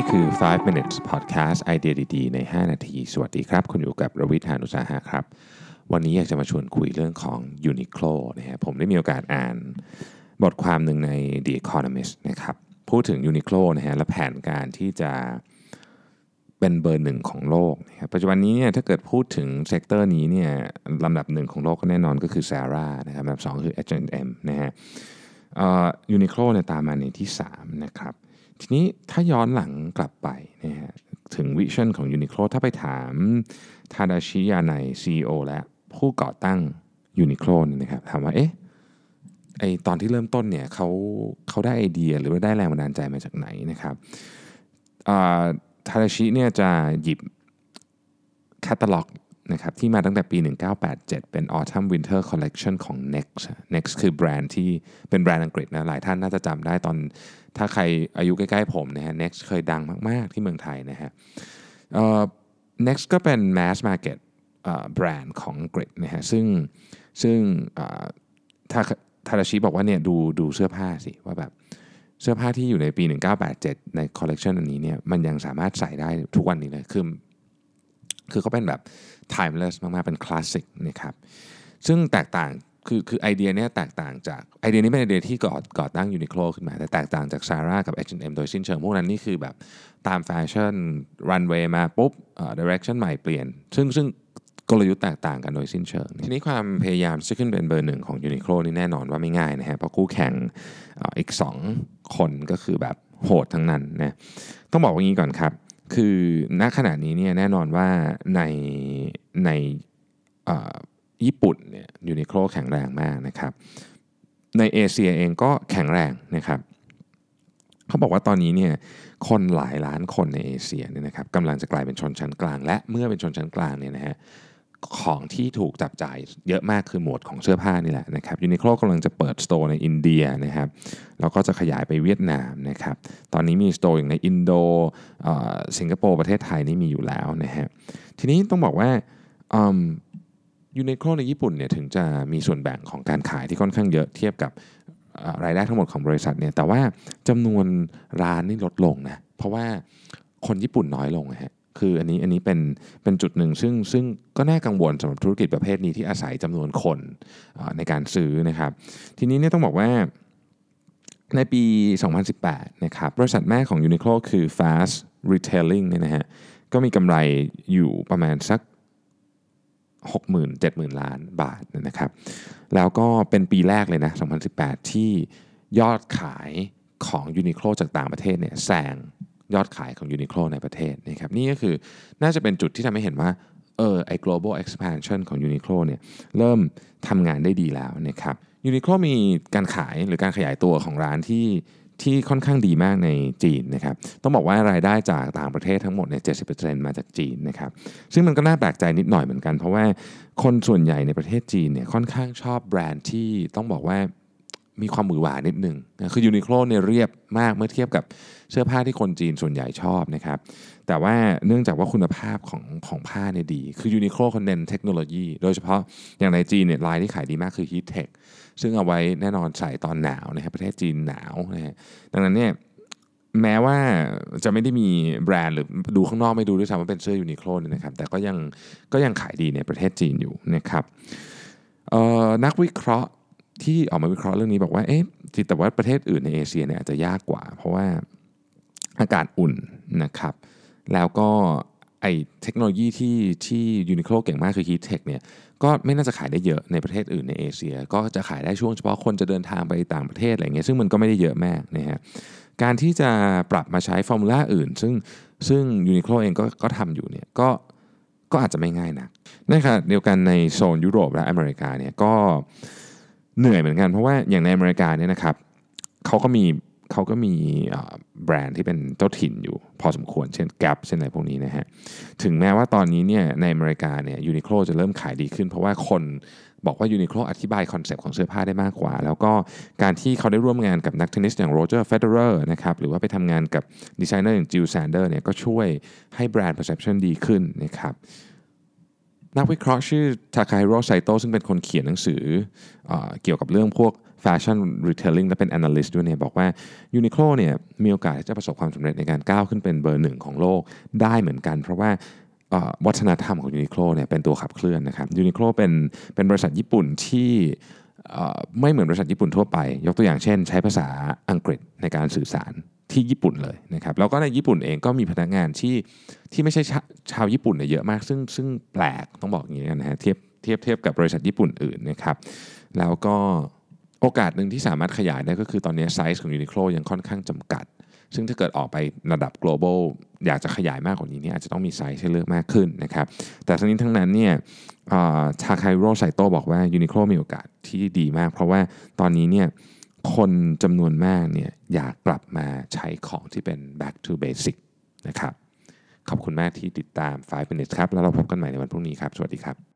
นี่คือ 5 minutes podcast ไอเดียดีๆใน 5 นาที สวัสดีครับ คุณอยู่กับรวิศ หาญอุตสาหะครับ วันนี้อยากจะมาชวนคุยเรื่องของ Uniqlo นะฮะผมได้มีโอกาสอ่านบทความหนึ่งใน The Economist นะครับ พูดถึง Uniqlo นะฮะและแผนการที่จะเป็นเบอร์หนึ่งของโลกนะครับปัจจุบันนี้เนี่ยถ้าเกิดพูดถึง sector นี้เนี่ยลำดับหนึ่งของโลกก็แน่นอนก็คือ Zara นะครับลำดับสองคือ H&M นะฮะUniqlo เนี่ยตามมาในที่ 3 นะครับ ทีนี้ถ้าย้อนหลังกลับไปนะฮะถึง vision ของ Uniqlo ถ้าไปถามทาดาชิยาไน CEO และผู้ก่อตั้ง Uniqlo นะครับถามว่าเอ๊ะไอตอนที่เริ่มต้นเนี่ยเขาเขาได้ไอเดียหรือว่าได้แรงบันดาลใจมาจากไหนนะครับทาดาชิเนี่ยจะหยิบแคตตาล็อก นะครับที่มาตั้งแต่ปี 1987 เป็น Autumn Winter Collection ของ Next Next คือแบรนด์ที่เป็นแบรนด์อังกฤษนะหลายท่านน่าจะจำได้ตอนถ้าใครอายุใกล้ๆผมนะฮะ Next เคยดังมาก ๆ ที่เมืองไทยนะฮะ Next ก็เป็น mass market แบรนด์ของอังกฤษนะฮะซึ่งซึ่งถ้าทาราชิบอกว่าเนี่ยดูดูเสื้อผ้าสิว่าแบบเสื้อผ้าที่อยู่ในปี 1987 ในคอลเลกชันอันนี้เนี่ยมันยังสามารถใส่ได้ทุกวันนี้เลยคือ คือเขาเป็นแบบ timeless มากๆ เป็นคลาสสิกนะครับซึ่งแตกต่างคือคือไอเดียนี้แตกต่างจากไอเดียนี้เป็นไอเดียที่ก่อก่อตั้ง Uniqlo ขึ้นมา แต่แตกต่างจาก Zara กับ H&M โดยสิ้นเชิงพวกนั้นนี่คือแบบตามแฟชั่นรันเวย์มาปุ๊บเอ่อ direction ใหม่เปลี่ยน ซึ่งซึ่งกลยุทธ์แตกต่างกันโดยสิ้นเชิง ทีนี้ความพยายามจะขึ้นเป็นเบอร์หนึ่งของ Uniqlo นี่แน่นอนว่าไม่ง่ายนะฮะเพราะคู่แข่งอีก 2 คนก็คือแบบโหดทั้งนั้นนะต้องบอกว่างี้ก่อนครับ คือณขณะนี้เนี่ยแน่นอนว่าในในญี่ปุ่นเนี่ย Uniqlo แข็งแรงมากนะครับ ในเอเชียเองก็แข็งแรงนะครับเขาบอกว่าตอนนี้เนี่ยคนหลายล้านคนในเอเชียเนี่ยนะครับกำลังจะกลายเป็นชนชั้นกลาง และเมื่อเป็นชนชั้นกลางเนี่ยนะฮะ ของที่ถูกจับจ่ายเยอะมากคือหมวดของเสื้อผ้านี่แหละนะครับ Uniqlo กำลังจะเปิด store ในอินเดียนะครับแล้วก็จะขยายไปเวียดนามนะครับตอนนี้มีสโตร์อย่างในอินโดสิงคโปร์ประเทศไทยนี่มีอยู่แล้วนะฮะทีนี้ต้องบอกว่ายูนิโคลในญี่ปุ่นเนี่ยถึงจะมีส่วนแบ่งของการขายที่ค่อนข้างเยอะเทียบกับรายได้ทั้งหมดของบริษัทเนี่ยแต่ว่าจำนวนร้านนี่ลดลงนะเพราะว่าคนญี่ปุ่นน้อยลงนะฮะ คืออันนี้อันนี้เป็นเป็นจุดหนึ่ง ซึ่งซึ่งก็น่ากังวลสำหรับธุรกิจประเภทนี้ที่อาศัยจำนวนคนในการซื้อนะครับ ทีนี้เนี่ยต้องบอกว่าในปี 2018 นะครับบริษัทแม่ของ Uniqlo คือ Fast Retailing เนี่ยนะฮะก็มีกำไรอยู่ประมาณสัก 60,000 70,000 ล้านบาทนะครับ แล้วก็เป็นปีแรกเลยนะ 2018 ที่ยอดขายของ Uniqlo จากต่างประเทศเนี่ยแซง ยอดขายของ Uniqlo ในประเทศนะครับนี่ก็คือน่าจะเป็นจุดที่ทำให้เห็นว่าเออไอ้ global expansion ของ Uniqlo เนี่ยเริ่มทำงานได้ดีแล้วนะครับ Uniqlo มีการขายหรือการขยายตัวของร้านที่ที่ค่อนข้างดีมากในจีนนะครับ ต้องบอกว่ารายได้จากต่างประเทศทั้งหมดเนี่ยเจ็มาจากจีนนะครับ ซึ่งมันก็น่าแปลกใจนิดหน่อยเหมือนกัน เพราะว่าคนส่วนใหญ่ในประเทศจีนเนี่ยค่อนข้างชอบแบรนด์ที่ต้องบอกว่า มีความหมือหวานิดนึงนะคือยูนิโคลเนี่ยเรียบมากเมื่อเทียบกับเสื้อผ้าที่คนจีนส่วนใหญ่ชอบนะครับ แต่ว่าเนื่องจากว่าคุณภาพของของผ้าเนี่ยดี คือยูนิโคลคนเน้นเทคโนโลยี โดยเฉพาะอย่างในจีนเนี่ยลายที่ขายดีมากคือ Heat Tech ซึ่งเอาไว้แน่นอนใส่ตอนหนาวนะครับประเทศจีนหนาวนะฮะดังนั้นเนี่ยแม้ว่าจะไม่ได้มีแบรนด์หรือดูข้างนอกไม่ดูด้วยซ้ำว่าเป็นเสื้อยูนิโคลนะครับ แต่ก็ยังก็ยังขายดีในประเทศจีนอยู่นะครับนักวิเคราะห์ ที่ออกมาวิเคราะห์เรื่องนี้บอกว่าเอ๊ะแต่ว่าประเทศอื่นในเอเชียเนี่ยอาจจะยากกว่า เพราะว่าอากาศอุ่นนะครับ แล้วก็ไอเทคโนโลยีที่ที่ Uniqlo เก่งมากคือ Heattech เนี่ยก็ไม่น่าจะขายได้เยอะในประเทศอื่นในเอเชีย ก็จะขายได้ช่วงเฉพาะคนจะเดินทางไปต่างประเทศอะไรเงี้ยซึ่งมันก็ไม่ได้เยอะมากนะฮะการที่จะปรับมาใช้ formula อื่น ซึ่งซึ่ง Uniqlo เองก็ก็ทำอยู่เนี่ยก็ก็อาจจะไม่ง่ายนะนะครับเดียวกันในโซนยุโรปและอเมริกาเนี่ยก็ เหนื่อยเหมือนกันเพราะว่าอย่างในอเมริกาเนี่ยนะครับเขาก็มีเขาก็มีแบรนด์ที่เป็นเจ้าถิ่นอยู่ พอสมควรเช่น Gap เช่นอะไรพวกนี้นะฮะถึงแม้ว่าตอนนี้เนี่ยในอเมริกาเนี่ย Uniqlo จะเริ่มขายดีขึ้น เพราะว่าคนบอกว่า Uniqlo อธิบาย concept ของเสื้อผ้าได้มากกว่า แล้วก็การที่เขาได้ร่วมงานกับนักเทนนิสอย่างโรเจอร์เฟเดอเรอร์นะครับหรือว่าไปทำงานกับดีไซเนอร์อย่าง Jil Sander เนี่ยก็ช่วยให้ brand perception ดีขึ้นนะครับ นักวิเคราะห์ชื่อทาคาฮิโร่ไซโตซึ่งเป็นคนเขียนหนังสืออเกี่ยวกับเรื่องพวก Fashion Retailing และเป็น Analyst ด้วยเนี่ยบอกว่า Uniqlo เนี่ยมีโอกาสจะประสบความสำเร็จในการก้าวขึ้นเป็นเบอร์หนึ่งของโลกได้เหมือนกัน เพราะว่าวัฒนธรรมของ Uniqlo เนี่ยเป็นตัวขับเคลื่อนนะครับ Uniqlo เป็นเป็นบริษัทญี่ปุ่นที่ไม่เหมือนบริษัทญี่ปุ่นทั่วไป ยกตัวอย่างเช่น ใช้ภาษาอังกฤษในการสื่อสาร ที่ญี่ปุ่นเลยนะครับแล้วก็ในญี่ปุ่นเองก็มีพนักงานที่ที่ไม่ใช่ชาวญี่ปุ่นเนี่ยเยอะมาก ซึ่งซึ่งแปลกต้องบอกอย่างนี้นะฮะเทียบเทียบเทียบกับบริษัทญี่ปุ่นอื่นนะครับแล้วก็โอกาสหนึ่งที่สามารถขยายได้ก็คือตอนนี้ไซส์ของ Uniqlo ยังค่อนข้างจำกัด ซึ่งถ้าเกิดออกไประดับ global อยากจะขยายมากกว่านี้เนี่ยอาจจะต้องมีไซส์ให้เลือกมากขึ้นนะครับแต่ทั้งนี้ทั้งนั้นเนี่ยทาคา i โรไซโตบอกว่า Uniqlo มีโอกาสที่ดีมาก เพราะว่าตอนนี้เนี่ย คนจำนวนมากเนี่ยอยากกลับมาใช้ของที่เป็น back to basic นะครับ ขอบคุณมากที่ติดตาม 5 minutes ครับ แล้วเราพบกันใหม่ในวันพรุ่งนี้ครับ สวัสดีครับ